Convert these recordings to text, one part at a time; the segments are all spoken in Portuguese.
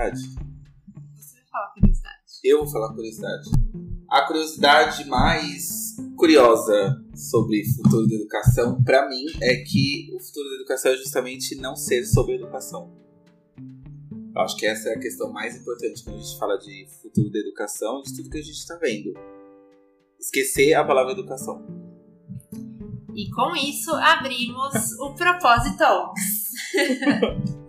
curiosidade? Você vai falar curiosidade. Eu vou falar curiosidade. A curiosidade mais curiosa sobre futuro da educação, para mim, é que o futuro da educação é justamente não ser sobre educação. Eu acho que essa é a questão mais importante quando a gente fala de futuro da educação, de tudo que a gente está vendo. Esquecer a palavra educação. E com isso abrimos o Propósito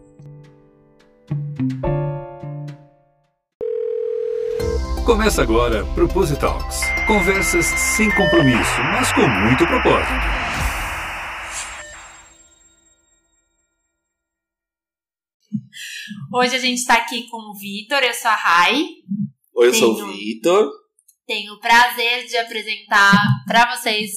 Começa agora Propositalks. Conversas sem compromisso, mas com muito propósito. Hoje a gente está aqui com o Vitor, eu sou a Rai. Oi, eu sou o Vitor. Tenho o prazer de apresentar para vocês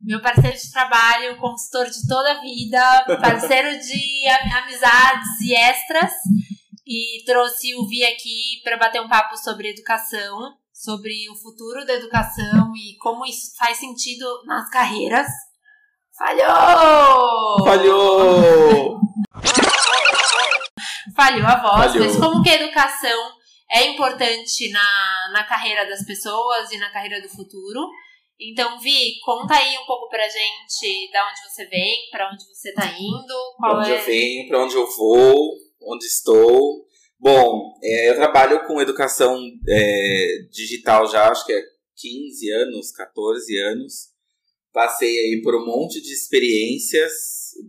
meu parceiro de trabalho, consultor de toda a vida, parceiro de amizades e extras e trouxe o Vi aqui para bater um papo sobre educação, sobre o futuro da educação e como isso faz sentido nas carreiras. Falhou! Falhou! Falhou a voz, Falhou. mas como que a educação é importante na, na carreira das pessoas e na carreira do futuro. Então, Vi, conta aí um pouco pra gente da onde você vem, para onde você tá indo. Qual pra onde é... eu venho, pra onde eu vou, onde estou. Bom, é, eu trabalho com educação é, digital já, acho que é 15 anos, 14 anos. Passei aí por um monte de experiências,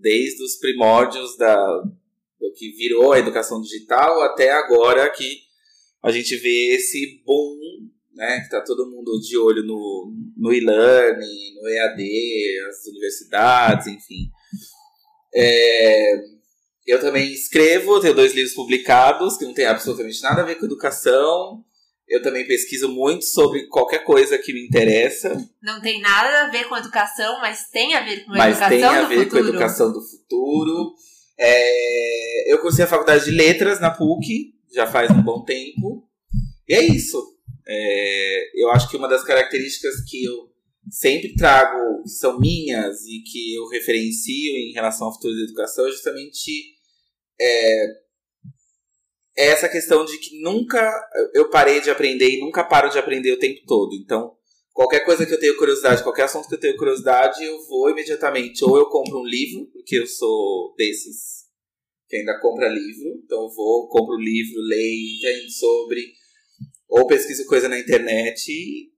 desde os primórdios da, do que virou a educação digital até agora que a gente vê esse boom, né? Que tá todo mundo de olho no, no e-learning, no EAD, as universidades, enfim. É, eu também escrevo, tenho dois livros publicados que não tem absolutamente nada a ver com educação. Eu também pesquiso muito sobre qualquer coisa que me interessa. Não tem nada a ver com educação, mas tem a ver com a mas educação do futuro. Mas tem a ver com a educação do futuro. É, eu cursei a faculdade de letras na PUC, já faz um bom tempo. E é isso. É, eu acho que uma das características que eu sempre trago, que são minhas e que eu referencio em relação ao futuro da educação, é justamente é, é essa questão de que nunca eu parei de aprender e nunca paro de aprender o tempo todo. Então, qualquer coisa que eu tenho curiosidade, qualquer assunto que eu tenho curiosidade, eu vou imediatamente. Ou eu compro um livro, porque eu sou desses que ainda compra livro. Então, eu vou, compro o livro, leio, entendo sobre. Ou pesquiso coisa na internet. E,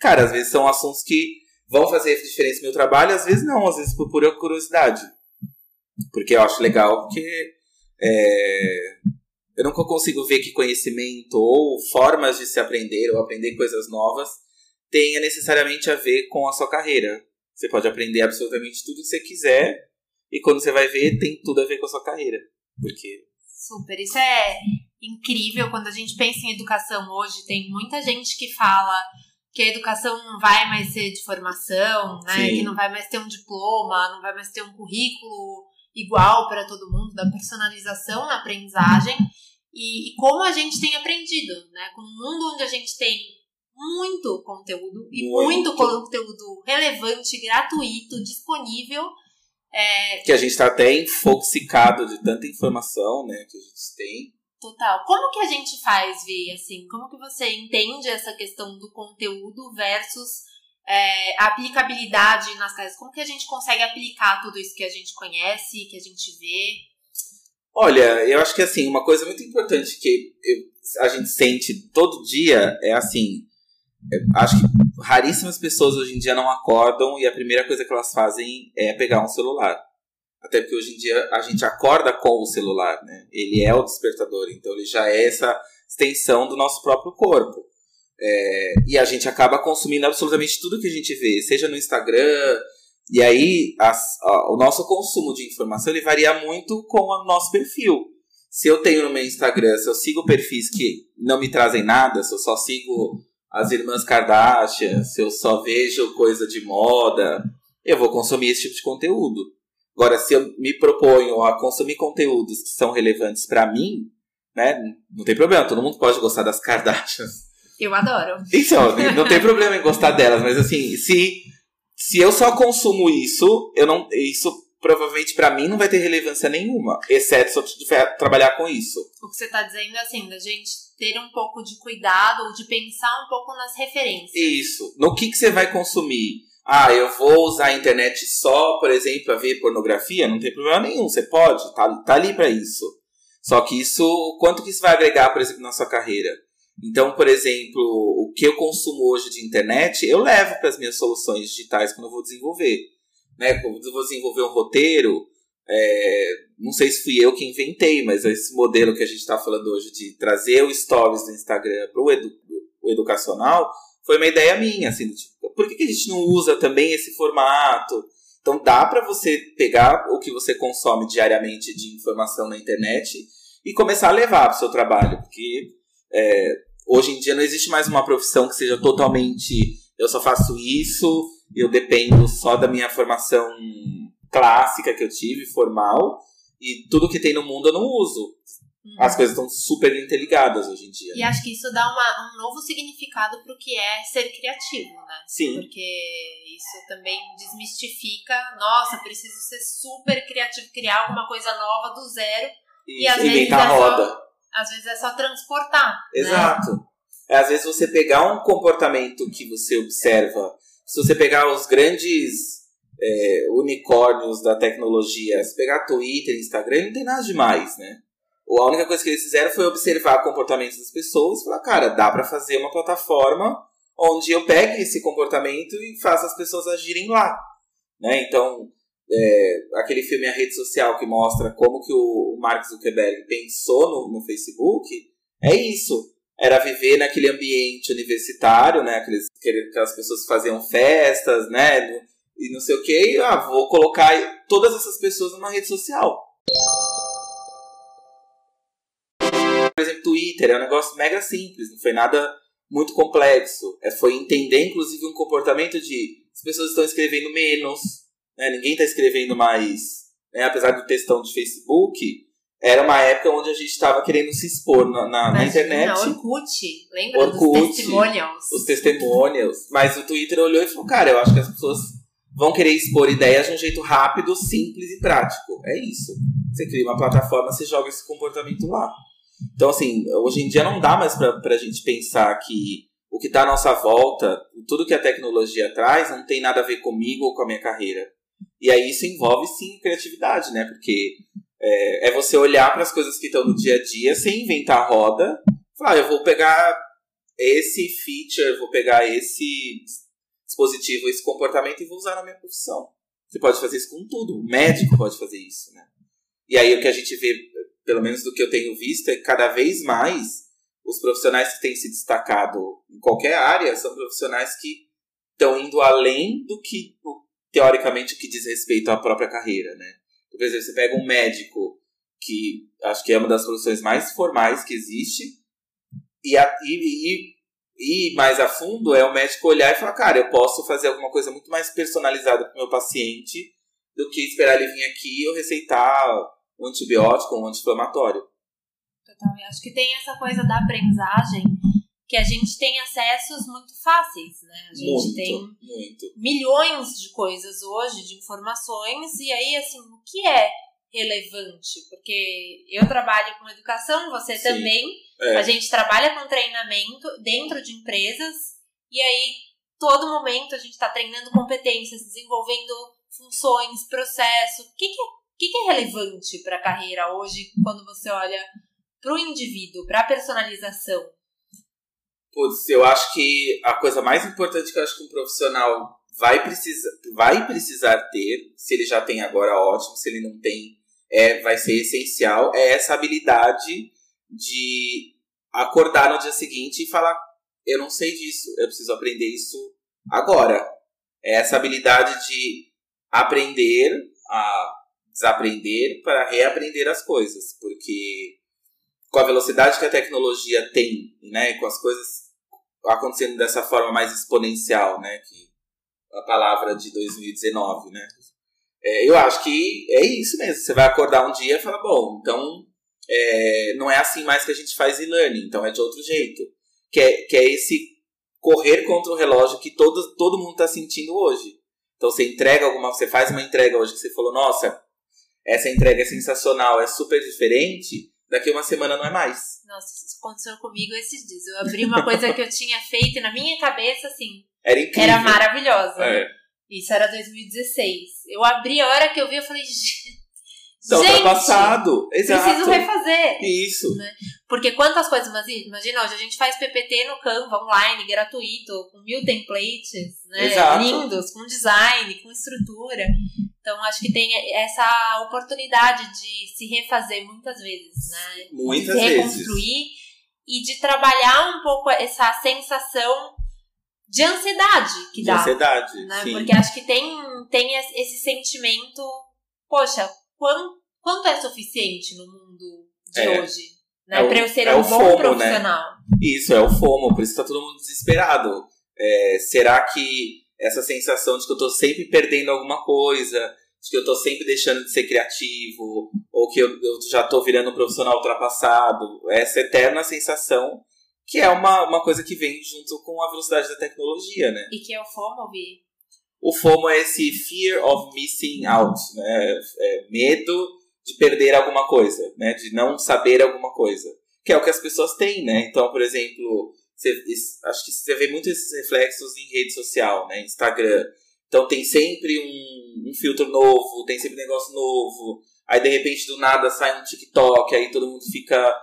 cara, às vezes são assuntos que vão fazer diferença no meu trabalho, às vezes não, às vezes por pura curiosidade. Porque eu acho legal, porque é, eu nunca consigo ver que conhecimento ou formas de se aprender ou aprender coisas novas tenha necessariamente a ver com a sua carreira. Você pode aprender absolutamente tudo que você quiser e quando você vai ver, tem tudo a ver com a sua carreira. Porque. Super, isso é incrível quando a gente pensa em educação hoje. Tem muita gente que fala que a educação não vai mais ser de formação, né? Sim. Que não vai mais ter um diploma, não vai mais ter um currículo igual para todo mundo, da personalização na aprendizagem e, e, como a gente tem aprendido, né? Com um mundo onde a gente tem muito conteúdo e muito, muito conteúdo relevante, gratuito, disponível. É... Que a gente está até infoxicado de tanta informação, né? Que a gente tem. Total. Como que a gente faz, Vi, assim? Como que você entende essa questão do conteúdo versus é, a aplicabilidade nas casas? Como que a gente consegue aplicar tudo isso que a gente conhece, que a gente vê? Olha, eu acho que assim, uma coisa muito importante que eu, a gente sente todo dia é assim. Acho que raríssimas pessoas hoje em dia não acordam e a primeira coisa que elas fazem é pegar um celular. Até porque hoje em dia a gente acorda com o celular, né? Ele é o despertador, então ele já é essa extensão do nosso próprio corpo. É, e a gente acaba consumindo absolutamente tudo que a gente vê, seja no Instagram. E aí, as, o nosso consumo de informação ele varia muito com o nosso perfil. Se eu tenho no meu Instagram, se eu sigo perfis que não me trazem nada, se eu só sigo as irmãs Kardashian, se eu só vejo coisa de moda, eu vou consumir esse tipo de conteúdo. Agora, se eu me proponho a consumir conteúdos que são relevantes para mim, né, não tem problema, todo mundo pode gostar das Kardashians. Eu adoro. Então, não tem problema em gostar delas, mas assim, se, se eu só consumo isso, eu não. Isso provavelmente para mim não vai ter relevância nenhuma, exceto se eu tiver trabalhar com isso. O que você tá dizendo é assim, da gente ter um pouco de cuidado ou de pensar um pouco nas referências. Isso. No que, que você vai consumir? Ah, eu vou usar a internet só, por exemplo, para ver pornografia? Não tem problema nenhum, você pode, tá, tá ali para isso. Só que isso, quanto que isso vai agregar, por exemplo, na sua carreira? Então, por exemplo, o que eu consumo hoje de internet, eu levo para as minhas soluções digitais quando eu vou desenvolver. Né? Quando eu vou desenvolver um roteiro, é, não sei se fui eu que inventei, mas esse modelo que a gente está falando hoje de trazer o stories do Instagram para o edu educacional foi uma ideia minha, assim, tipo, por que, que a gente não usa também esse formato? Então dá para você pegar o que você consome diariamente de informação na internet e começar a levar para o seu trabalho, porque é, hoje em dia não existe mais uma profissão que seja totalmente eu só faço isso, eu dependo só da minha formação clássica que eu tive, formal, e tudo que tem no mundo eu não uso. Uhum. As coisas estão super interligadas hoje em dia. E acho que isso dá uma, um novo significado para o que é ser criativo, né? Sim. Porque isso também desmistifica. Nossa, preciso ser super criativo, criar alguma coisa nova do zero. E, e às vezes a é roda. Só, às vezes é só transportar. Né? Exato. Né? Às vezes você pegar um comportamento que você observa, se você pegar os grandes é, unicórnios da tecnologia, se pegar Twitter, Instagram, não tem nada demais, né? A única coisa que eles fizeram foi observar comportamentos das pessoas e falar, cara, dá para fazer uma plataforma onde eu pegue esse comportamento e faça as pessoas agirem lá. Né? Então, é, aquele filme A Rede Social que mostra como que o Mark Zuckerberg pensou no, no Facebook, é isso. Era viver naquele ambiente universitário, né? Aqueles, aquelas pessoas que faziam festas, né? E não sei o que, e, ah, vou colocar todas essas pessoas numa rede social. Por exemplo, Twitter é um negócio mega simples, não foi nada muito complexo. É, foi entender, inclusive, um comportamento de as pessoas estão escrevendo menos, né? ninguém está escrevendo mais. Né? Apesar do textão de Facebook, era uma época onde a gente estava querendo se expor na, na, na internet. Orkut, lembra Orkut, dos testimonials? Os testimonials. Mas o Twitter olhou e falou, cara, eu acho que as pessoas vão querer expor ideias de um jeito rápido, simples e prático. É isso. Você cria uma plataforma, você joga esse comportamento lá. Então, assim, hoje em dia não dá mais para a gente pensar que o que está à nossa volta, tudo que a tecnologia traz, não tem nada a ver comigo ou com a minha carreira. E aí isso envolve sim criatividade, né? Porque é, é você olhar para as coisas que estão no dia a dia sem inventar roda. Falar, ah, eu vou pegar esse feature, vou pegar esse dispositivo, esse comportamento e vou usar na minha profissão. Você pode fazer isso com tudo. O médico pode fazer isso, né? E aí o que a gente vê pelo menos do que eu tenho visto, é que cada vez mais os profissionais que têm se destacado em qualquer área são profissionais que estão indo além do que, teoricamente, que diz respeito à própria carreira, né? Por exemplo, você pega um médico, que acho que é uma das profissões mais formais que existe, e, a, e, e, e mais a fundo é o médico olhar e falar, cara, eu posso fazer alguma coisa muito mais personalizada para o meu paciente do que esperar ele vir aqui e eu receitar um antibiótico ou um anti-inflamatório. Total. E acho que tem essa coisa da aprendizagem que a gente tem acessos muito fáceis, né? A gente muito, tem muito. milhões de coisas hoje, de informações, e aí, assim, o que é relevante? Porque eu trabalho com educação, você Sim, também. É. A gente trabalha com treinamento dentro de empresas, e aí, todo momento, a gente está treinando competências, desenvolvendo funções, processo. O que, que é o que, é relevante para a carreira hoje quando você olha para o indivíduo, para a personalização? Putz, eu acho que a coisa mais importante que eu acho que um profissional vai precisar, vai precisar ter, se ele já tem agora, ótimo, se ele não tem, é, vai ser essencial, é essa habilidade de acordar no dia seguinte e falar: eu não sei disso, eu preciso aprender isso agora. É essa habilidade de aprender a desaprender para reaprender as coisas, porque com a velocidade que a tecnologia tem, né, com as coisas acontecendo dessa forma mais exponencial, né, que a palavra de 2019, né, é, eu acho que é isso mesmo. Você vai acordar um dia e falar, bom, então é, não é assim mais que a gente faz e-learning, então é de outro jeito. Que é, que é esse correr contra o relógio que todo, todo mundo está sentindo hoje. Então você entrega alguma, você faz uma entrega hoje que você falou, nossa, essa entrega é sensacional, é super diferente, daqui uma semana não é mais. Nossa, isso aconteceu comigo esses dias. Eu abri uma coisa que eu tinha feito e na minha cabeça, assim, Era incrível. era maravilhosa. É. Isso era 2016. Eu abri a hora que eu vi, eu falei, gente, Então, gente, ultrapassado. Exato. preciso refazer. Isso. Porque quantas coisas, mas imagina, hoje a gente faz PPT no Canva online, gratuito, com mil templates, né? Exato. Lindos, com design, com estrutura. Então acho que tem essa oportunidade de se refazer muitas vezes, né? Muitas se vezes. reconstruir e de trabalhar um pouco essa sensação de ansiedade que De dá. ansiedade. né? Sim. Porque acho que tem, tem esse sentimento, poxa, quanto, quanto é suficiente no mundo de É. hoje? Né? É pra eu ser é um bom FOMO, né? profissional. Isso, é o FOMO, por isso tá todo mundo desesperado. É, será que essa sensação de que eu tô sempre perdendo alguma coisa, de que eu tô sempre deixando de ser criativo, ou que eu, eu já tô virando um profissional ultrapassado, essa eterna sensação, que é uma, uma coisa que vem junto com a velocidade da tecnologia, né? E que é o FOMO, Vi? O FOMO é esse fear of missing out, né? É medo de perder alguma coisa, né? De não saber alguma coisa. Que é o que as pessoas têm, né? Então, por exemplo, você, acho que você vê muito esses reflexos em rede social, né? Instagram. Então tem sempre um, um filtro novo, tem sempre um negócio novo. Aí de repente do nada sai um TikTok, aí todo mundo fica.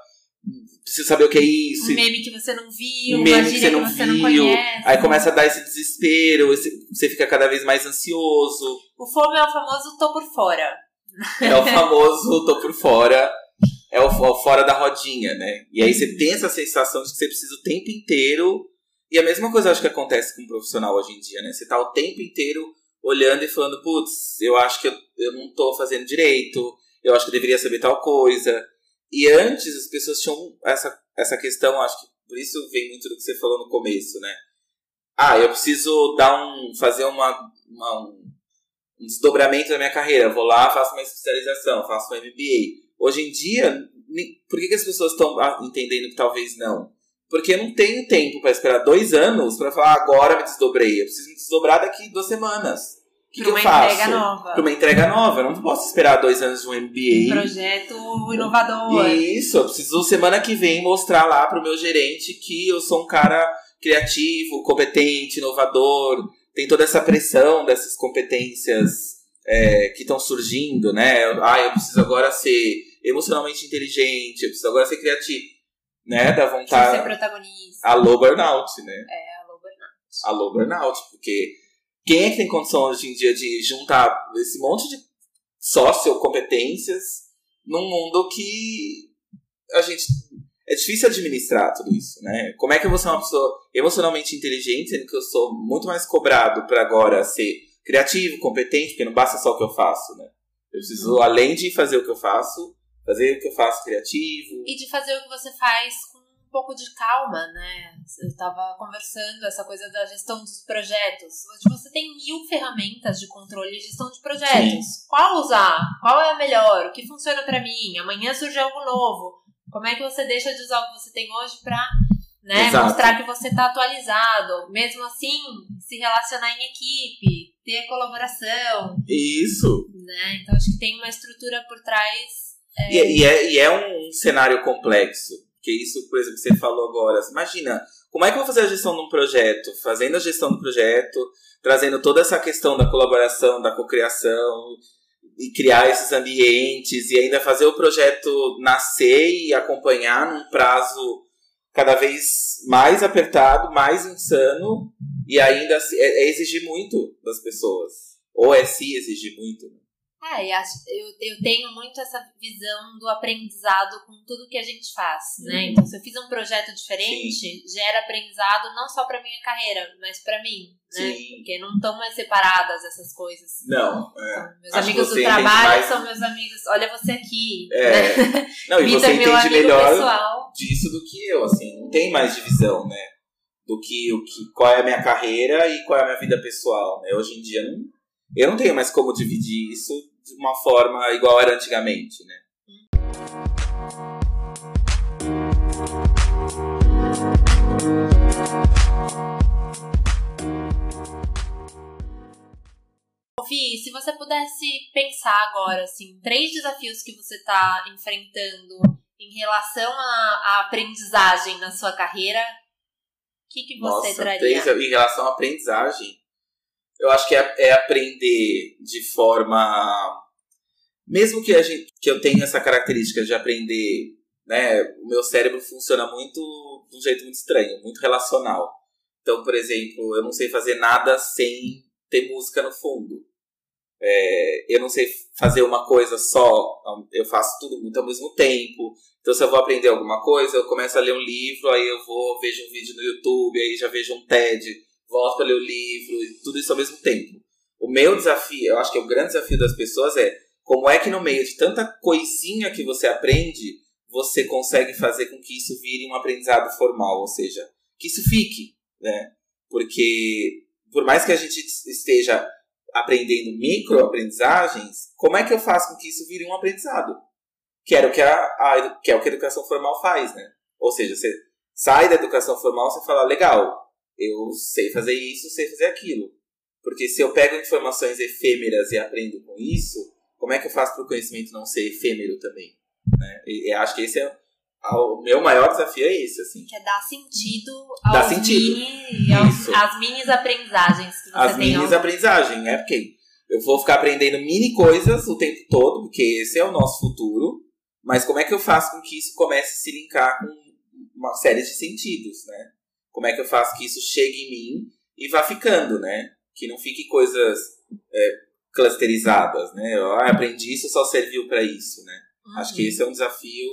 Precisa saber o que é isso. Um meme que você não viu, Um meme que você que não você não viu. conhece. Aí começa a dar esse desespero, esse- você fica cada vez mais ansioso. O FOMO é o famoso tô por fora. É o famoso tô por fora, é o, o fora da rodinha, né? E aí você tem essa sensação de que você precisa o tempo inteiro. E a mesma coisa eu acho que acontece com um profissional hoje em dia, né? Você tá o tempo inteiro olhando e falando, putz, eu acho que eu, eu não tô fazendo direito, eu acho que eu deveria saber tal coisa. E antes as pessoas tinham essa, essa questão, acho que por isso vem muito do que você falou no começo, né? Ah, eu preciso dar um. fazer uma, uma- um, um desdobramento da minha carreira. Vou lá, faço uma especialização, faço um MBA. Hoje em dia, por que, que as pessoas estão ah, entendendo que talvez não? Porque eu não tenho tempo para esperar dois anos para falar agora me desdobrei. Eu preciso me desdobrar daqui duas semanas. O que, que eu uma faço? entrega nova. Para uma entrega nova. Eu não posso esperar dois anos de um Um MBA. projeto inovador. Isso, eu preciso semana que vem mostrar lá pro meu gerente que eu sou um cara criativo, competente, inovador. Tem toda essa pressão dessas competências é, que estão surgindo, né? Ah, eu preciso agora ser emocionalmente inteligente, eu preciso agora ser criativo, né? Da vontade. ser protagonista. Alô burnout, né? É, alô, Bernardo. Alô burnout, porque quem é que tem condição hoje em dia de juntar esse monte de sociocompetências num mundo que a gente é difícil administrar tudo isso, né? Como é que eu vou ser uma pessoa emocionalmente inteligente, sendo que eu sou muito mais cobrado para agora ser criativo, competente, porque não basta só o que eu faço, né? Eu preciso, além de fazer o que eu faço, fazer o que eu faço criativo. E de fazer o que você faz com um pouco de calma, né? Eu tava conversando essa coisa da gestão dos projetos. Hoje você tem mil ferramentas de controle e gestão de projetos. Qual usar? Qual é a melhor? O que funciona pra mim? Amanhã surge algo novo. Como é que você deixa de usar o que você tem hoje pra né, mostrar que você tá atualizado? Mesmo assim, se relacionar em equipe, ter colaboração, Isso. né? Então acho que tem uma estrutura por trás E, e é, e é um cenário complexo. Porque isso, por exemplo, que você falou agora. Imagina, como é que eu vou fazer a gestão de um projeto? Fazendo a gestão do projeto, trazendo toda essa questão da colaboração, da cocriação, e criar esses ambientes, e ainda fazer o projeto nascer e acompanhar num prazo cada vez mais apertado, mais insano, e ainda é, é exigir muito das pessoas. Ou é se exigir muito. né? É, e eu, eu tenho muito essa visão do aprendizado com tudo que a gente faz, né? Uhum. Então, se eu fiz um projeto diferente, gera aprendizado não só pra minha carreira, mas pra mim, né? Sim. Porque não estão mais separadas essas coisas. Não, é. Então, meus Acho amigos do trabalho mais- são meus amigos. Olha você aqui. É. né? Não, e você é meu entende amigo melhor pessoal. disso do que eu, assim, não tem mais divisão, né? Do que o que qual é a minha carreira e qual é a minha vida pessoal, né? Hoje em dia não, eu não tenho mais como dividir isso de uma forma igual era antigamente, né? Fih, se você pudesse pensar agora, assim, três desafios que você está enfrentando em relação à, aprendizagem na sua carreira, o que, que você Nossa, traria? Três, em relação à aprendizagem, eu acho que é, é aprender de forma. Mesmo que, a gente, que eu tenha essa característica de aprender, né? O meu cérebro funciona muito de um jeito muito estranho, muito relacional. Então, por exemplo, eu não sei fazer nada sem ter música no fundo. É, eu não sei fazer uma coisa só, eu faço tudo muito ao mesmo tempo. Então, se eu vou aprender alguma coisa, eu começo a ler um livro, aí eu vou, vejo um vídeo no YouTube, aí já vejo um TED, volto para ler o livro, e tudo isso ao mesmo tempo. O meu desafio, eu acho que é o grande desafio das pessoas é como é que no meio de tanta coisinha que você aprende, você consegue fazer com que isso vire um aprendizado formal, ou seja, que isso fique, né? Porque por mais que a gente esteja aprendendo microaprendizagens, como é que eu faço com que isso vire um aprendizado? Que, o que, a, a, que é o que a educação formal faz, né? Ou seja, você sai da educação formal, você fala, legal, eu sei fazer isso, sei fazer aquilo. Porque se eu pego informações efêmeras e aprendo com isso, como é que eu faço para o conhecimento não ser efêmero também? Né? E, e acho que esse é o meu maior desafio é esse, assim. Que é dar sentido aos Dá sentido. mini, aos, às minis aprendizagens que você As tem. minis ao- aprendizagens, né? Porque eu vou ficar aprendendo mini coisas o tempo todo, porque esse é o nosso futuro. Mas como é que eu faço com que isso comece a se linkar com uma série de sentidos, né? Como é que eu faço que isso chegue em mim e vá ficando, né? Que não fique coisas é, clusterizadas, né? Eu ah, aprendi isso, só serviu para isso, né? Uhum. Acho que esse é um desafio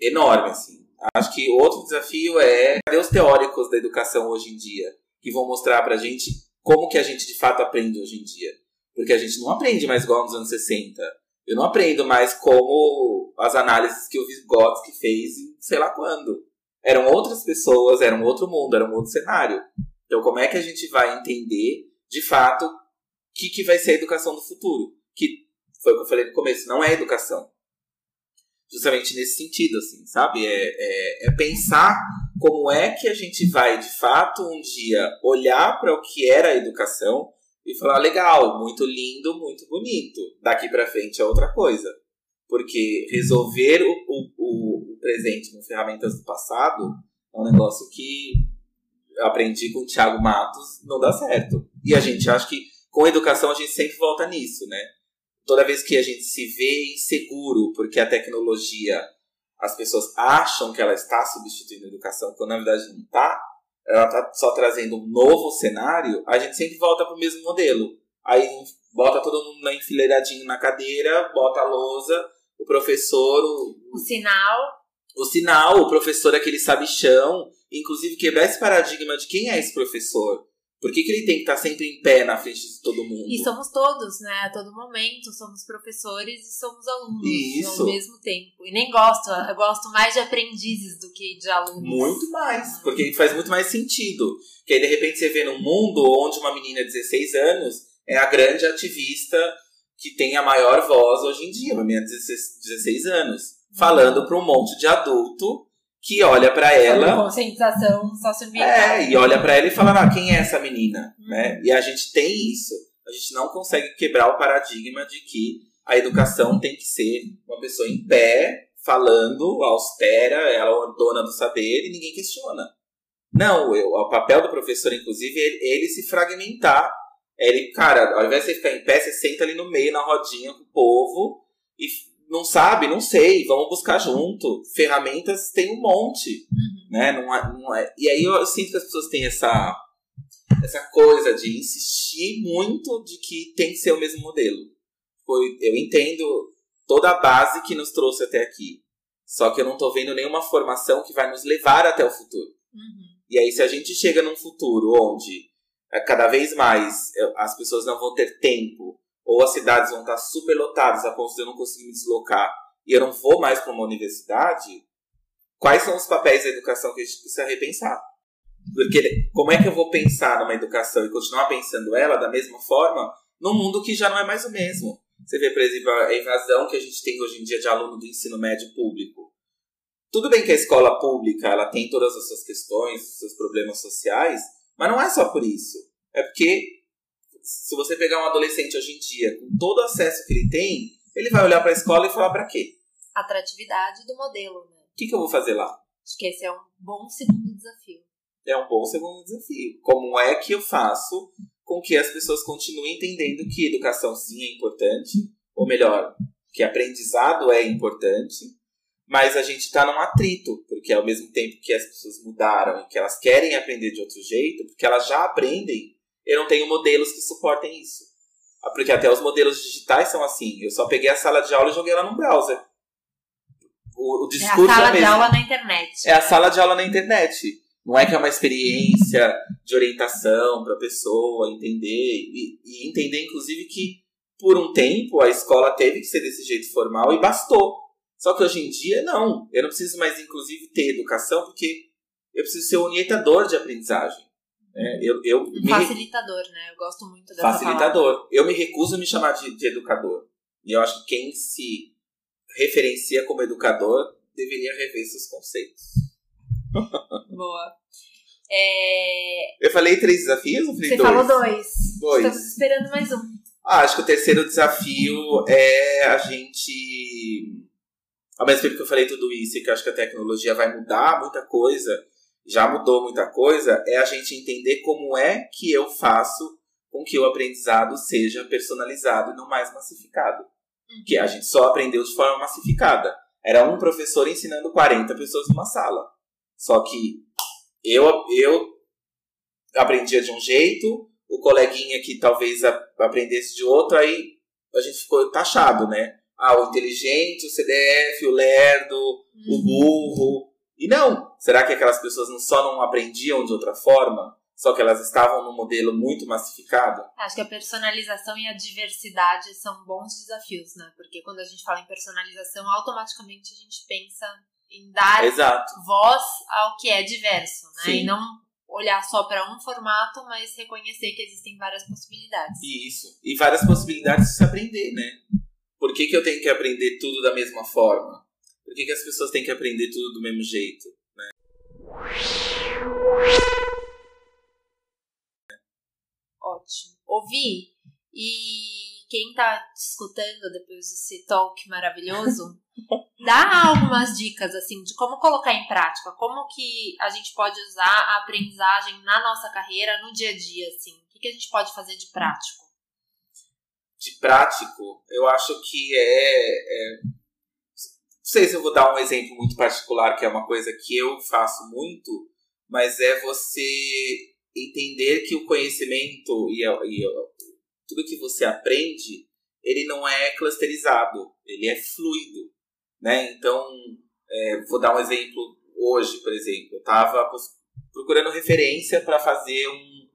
enorme, assim. Acho que outro desafio é cadê os teóricos da educação hoje em dia que vão mostrar pra gente como que a gente de fato aprende hoje em dia. Porque a gente não aprende mais igual nos anos 60. Eu não aprendo mais como as análises que o Vygotsky fez em sei lá quando. Eram outras pessoas, era um outro mundo, era um outro cenário. Então como é que a gente vai entender de fato o que, que vai ser a educação do futuro? Que foi o que eu falei no começo, não é educação justamente nesse sentido, assim, sabe? É, é, é, pensar como é que a gente vai, de fato, um dia olhar para o que era a educação e falar, legal, muito lindo, muito bonito. Daqui para frente é outra coisa. Porque resolver o, o, o presente com ferramentas do passado é um negócio que aprendi com o Thiago Matos, não dá certo. E a gente acha que com educação a gente sempre volta nisso, né? toda vez que a gente se vê inseguro porque a tecnologia, as pessoas acham que ela está substituindo a educação, quando na verdade não está, ela está só trazendo um novo cenário, a gente sempre volta para o mesmo modelo. Aí bota todo mundo enfileiradinho na cadeira, bota a lousa, o professor, o, O sinal. o sinal, o professor é aquele sabichão, inclusive quebrar esse paradigma de quem é esse professor. Por que, que ele tem que estar sempre em pé na frente de todo mundo? E somos todos, né? A todo momento, somos professores e somos alunos Isso. ao mesmo tempo. E nem gosto, eu gosto mais de aprendizes do que de alunos. Muito mais, porque faz muito mais sentido. Que aí, de repente, você vê num mundo onde uma menina de 16 anos é a grande ativista que tem a maior voz hoje em dia, uma menina de 16, 16 anos, falando para um monte de adulto que olha para ela. conscientização socioambiental. É, e olha para ela e fala, ah, quem é essa menina? Uhum. Né? E a gente tem isso. A gente não consegue quebrar o paradigma de que a educação tem que ser uma pessoa em pé, falando, austera, ela é a dona do saber e ninguém questiona. Não, eu, o papel do professor, inclusive, é ele, ele se fragmentar. Ele, cara, ao invés de você ficar em pé, você senta ali no meio, na rodinha com o povo e não sabe, não sei, vamos buscar junto. Ferramentas tem um monte Uhum. né? Não é, não é. E aí eu sinto que as pessoas têm essa, essa coisa de insistir muito de que tem que ser o mesmo modelo. Foi, eu entendo toda a base que nos trouxe até aqui. Só que eu não tô vendo nenhuma formação que vai nos levar até o futuro. Uhum. E aí, se a gente chega num futuro onde cada vez mais as pessoas não vão ter tempo, ou as cidades vão estar superlotadas a ponto de eu não conseguir me deslocar, e eu não vou mais para uma universidade, quais são os papéis da educação que a gente precisa repensar? Porque como é que eu vou pensar numa educação e continuar pensando ela da mesma forma num mundo que já não é mais o mesmo? Você vê, por exemplo, a invasão que a gente tem hoje em dia de aluno do ensino médio público. Tudo bem que a escola pública ela tem todas as suas questões, seus problemas sociais, mas não é só por isso. É porque se você pegar um adolescente hoje em dia, com todo o acesso que ele tem, ele vai olhar para a escola e falar para quê? Atratividade do modelo, né? O que, que eu vou fazer lá? Acho que esse é um bom segundo desafio. É um bom segundo desafio. Como é que eu faço com que as pessoas continuem entendendo que educação sim é importante, ou melhor, que aprendizado é importante, mas a gente está num atrito, porque ao mesmo tempo que as pessoas mudaram e que elas querem aprender de outro jeito, porque elas já aprendem, eu não tenho modelos que suportem isso. Ah, porque até os modelos digitais são assim. Eu só peguei a sala de aula e joguei ela no browser. O, o discurso é a sala é de aula na internet. É a sala de aula na internet. Não é que é uma experiência de orientação para a pessoa entender e, e entender, inclusive, que por um tempo a escola teve que ser desse jeito formal e bastou. Só que hoje em dia, não. Eu não preciso mais, inclusive, ter educação, porque eu preciso ser um orientador de aprendizagem. É, eu, eu Um facilitador, né? Eu gosto muito dessa facilitador. Eu me recuso a me chamar de, de educador. E eu acho que quem se referencia como educador deveria rever seus conceitos. palavra. Boa. É, Eu falei três desafios ou falei Você dois? falou dois. Dois. Estamos esperando mais um. Ah, acho que o terceiro desafio é a gente. Ao mesmo tempo que eu falei tudo isso e que eu acho que a tecnologia vai mudar muita coisa, já mudou muita coisa, é a gente entender como é que eu faço com que o aprendizado seja personalizado e não mais massificado. Que a gente só aprendeu de forma massificada. Era um professor ensinando 40 pessoas numa sala. Só que eu, eu aprendia de um jeito, o coleguinha que talvez aprendesse de outro, aí a gente ficou taxado, né? Ah, o inteligente, o CDF, o lerdo, o burro. E não! Será que aquelas pessoas não só não aprendiam de outra forma? Só que elas estavam num modelo muito massificado? Acho que a personalização e a diversidade são bons desafios, né? Porque quando a gente fala em personalização, automaticamente a gente pensa em dar Exato. voz ao que é diverso, né? Sim. E não olhar só para um formato, mas reconhecer que existem várias possibilidades. Isso. E várias possibilidades de se aprender, né? Por que, que eu tenho que aprender tudo da mesma forma? Por que, que as pessoas têm que aprender tudo do mesmo jeito? Ótimo. Ouvi e quem tá te escutando depois desse talk maravilhoso, dá algumas dicas assim de como colocar em prática, como que a gente pode usar a aprendizagem na nossa carreira, no dia a dia, assim. O que, que a gente pode fazer de prático? De prático, eu acho que é, é- Não sei se eu vou dar um exemplo muito particular, que é uma coisa que eu faço muito, mas é você entender que o conhecimento e, e tudo que você aprende, ele não é clusterizado, ele é fluido, né? Então, é, vou dar um exemplo hoje, por exemplo, eu estava procurando referência para fazer um,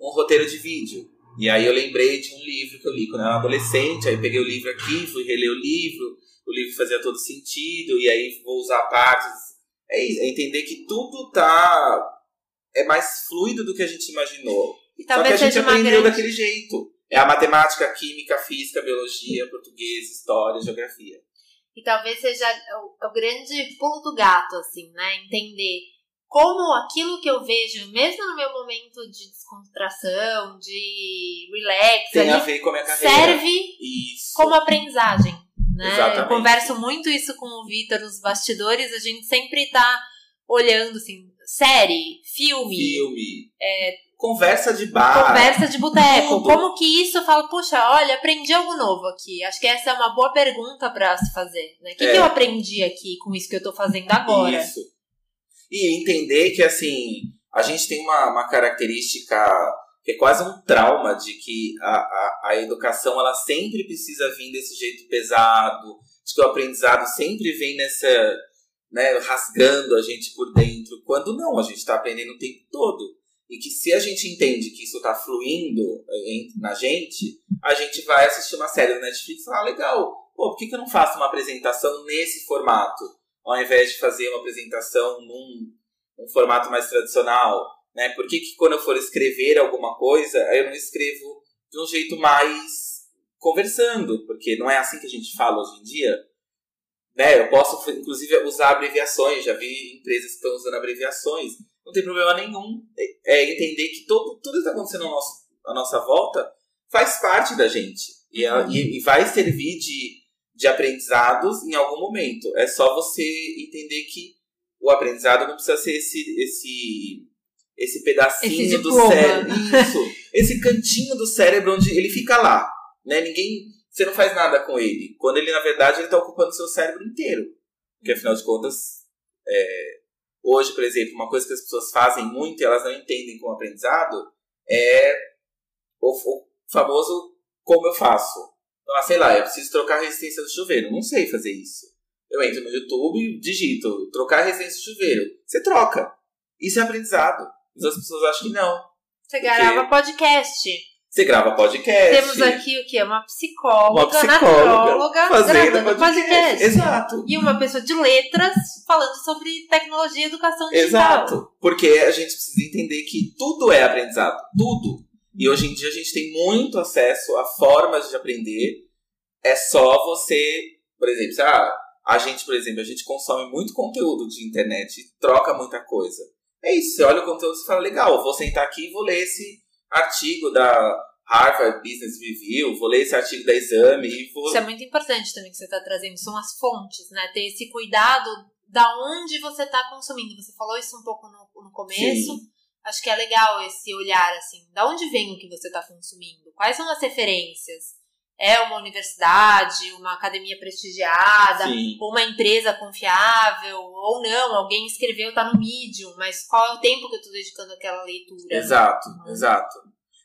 um roteiro de vídeo. E aí eu lembrei de um livro que eu li quando eu era adolescente, aí peguei o livro aqui, fui reler o livro, o livro fazia todo sentido, e aí vou usar partes. É isso, é entender que tudo tá. é mais fluido do que a gente imaginou. E Só que a gente aprendeu grande daquele jeito. É a matemática, a química, física, biologia, português, história, geografia. E talvez seja o, o grande pulo do gato, assim, né? Entender como aquilo que eu vejo, mesmo no meu momento de descontração, de relax, Tem a ali, ver com a minha carreira. serve Isso. como aprendizagem. Né? Exatamente. Eu converso muito isso com o Vitor nos bastidores, a gente sempre tá olhando assim, série, filme, Filme. Conversa de bar. conversa de boteco. Como que isso eu falo, puxa, olha, aprendi algo novo aqui. Acho que essa é uma boa pergunta pra se fazer. Né? O que, É. que eu aprendi aqui com isso que eu tô fazendo agora? Isso. E entender que, assim, a gente tem uma, uma característica que é quase um trauma de que a, a, a educação ela sempre precisa vir desse jeito pesado, de que o aprendizado sempre vem nessa, né, rasgando a gente por dentro, quando não, a gente está aprendendo o tempo todo. E que se a gente entende que isso está fluindo eh, na gente, a gente vai assistir uma série do Netflix e falar, ah, legal, pô, por que, que eu não faço uma apresentação nesse formato? Ao invés de fazer uma apresentação num um formato mais tradicional, né? Por que, que quando eu for escrever alguma coisa, eu não escrevo de um jeito mais conversando? Porque não é assim que a gente fala hoje em dia. Né? Eu posso, inclusive, usar abreviações. Já vi empresas que estão usando abreviações. Não tem problema nenhum. É é entender que todo, tudo que está acontecendo ao nosso, à nossa volta faz parte da gente. E, e, e, vai servir de, de aprendizados em algum momento. É só você entender que o aprendizado não precisa ser esse, esse, esse pedacinho esse do cérebro. Isso. esse cantinho do cérebro onde ele fica lá. Né? Ninguém. Você não faz nada com ele. Quando ele, na verdade, ele está ocupando o seu cérebro inteiro. Porque afinal de contas, é, hoje, por exemplo, uma coisa que as pessoas fazem muito e elas não entendem como aprendizado é o, o famoso como eu faço. Ah, sei lá, eu preciso trocar a resistência do chuveiro. Não sei fazer isso. Eu entro no YouTube, digito, trocar a resistência do chuveiro. Você troca. Isso é aprendizado. Mas as pessoas acham que não. Você grava podcast. Você grava podcast. Temos aqui o quê? Uma psicóloga, uma psicóloga fazendo podcast. podcast. Exato. E uma pessoa de letras falando sobre tecnologia e educação digital. Exato. Porque a gente precisa entender que tudo é aprendizado. Tudo. E hoje em dia a gente tem muito acesso a formas de aprender. É só você, por exemplo, ah, a gente, por exemplo, a gente consome muito conteúdo de internet, troca muita coisa. É isso, você olha o conteúdo e fala, legal, vou sentar aqui e vou ler esse artigo da Harvard Business Review, vou ler esse artigo da Exame e vou... Isso é muito importante também que você está trazendo, são as fontes, né? Ter esse cuidado da onde você está consumindo. Você falou isso um pouco no, no começo. Sim acho que é legal esse olhar, assim, da onde vem o que você está consumindo? Quais são as referências? É uma universidade, uma academia prestigiada, Sim. ou uma empresa confiável, ou não, alguém escreveu, tá no Medium, mas qual é o tempo que eu estou dedicando àquela leitura? Exato, uhum. exato.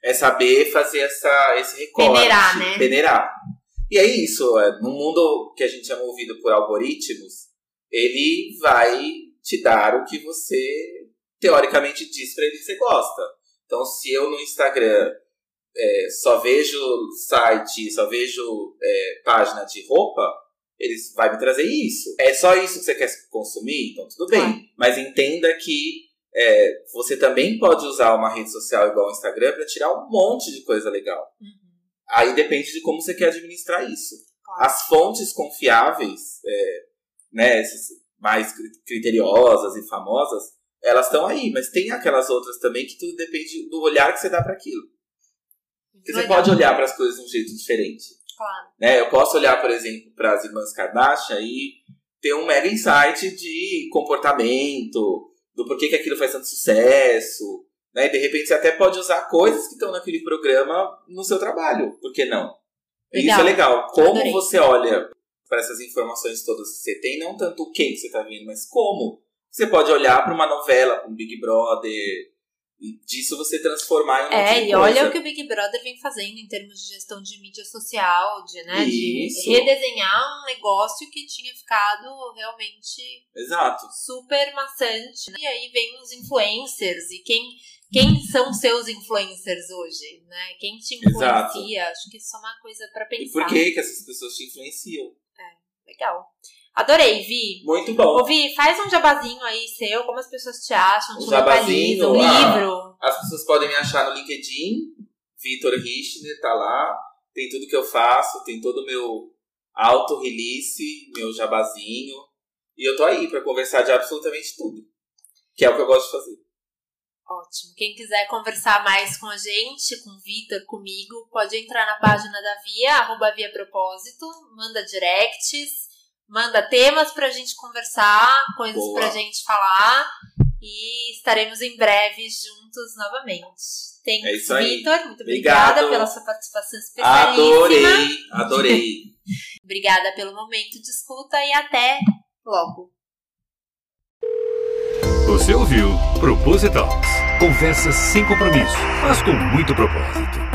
É saber fazer essa, esse recorte. Peneirar, né? Peneirar. E é isso, é, no mundo que a gente é movido por algoritmos, ele vai te dar o que você teoricamente diz para ele que você gosta. Então, se eu no Instagram é, só vejo site, só vejo é, página de roupa, eles vai me trazer isso. É só isso que você quer consumir? Então, tudo bem. Ah. Mas entenda que é, você também pode usar uma rede social igual o Instagram para tirar um monte de coisa legal. Uhum. Aí depende de como você quer administrar isso. As fontes confiáveis, é, né, mais criteriosas e famosas, elas estão aí, mas tem aquelas outras também que tudo depende do olhar que você dá para aquilo. Porque você pode olhar para as coisas de um jeito diferente. Claro. Né? Eu posso olhar, por exemplo, para as irmãs Kardashian e ter um mega insight de comportamento, do porquê que aquilo faz tanto sucesso. Né? E de repente você até pode usar coisas que estão naquele programa no seu trabalho. Por que não? Legal. Isso é legal. Como Adorei. você olha para essas informações todas que você tem, não tanto o que você está vendo, mas como. Você pode olhar para uma novela, para um Big Brother, e disso você transformar em uma É, e olha o que o Big Brother vem fazendo em termos de gestão de mídia social, de, né, de redesenhar um negócio que tinha ficado realmente Exato. super maçante. Né? E aí vem os influencers e quem, quem são seus influencers hoje, né? Quem te influencia? Exato. Acho que isso é uma coisa para pensar. E por que, que essas pessoas te influenciam? É, legal. Adorei, Vi. Muito bom. Ô, Vi, faz um jabazinho aí seu, como as pessoas te acham, te jabazinho, um livro. As pessoas podem me achar no LinkedIn, Vitor Richner, tá lá. Tem tudo que eu faço, tem todo o meu auto-release, meu jabazinho. E eu tô aí para conversar de absolutamente tudo. Que é o que eu gosto de fazer. Ótimo. Quem quiser conversar mais com a gente, com o Vitor, comigo, pode entrar na página da Via, arroba Via Propósito, manda directs manda temas pra gente conversar, coisas Boa. pra gente falar. E estaremos em breve juntos novamente. Tem é isso aí. Vitor, muito obrigada Obrigado. pela sua participação especialíssima. Adorei, adorei. obrigada pelo momento de escuta e até logo. Você ouviu Propositalks. Conversas sem compromisso, mas com muito propósito.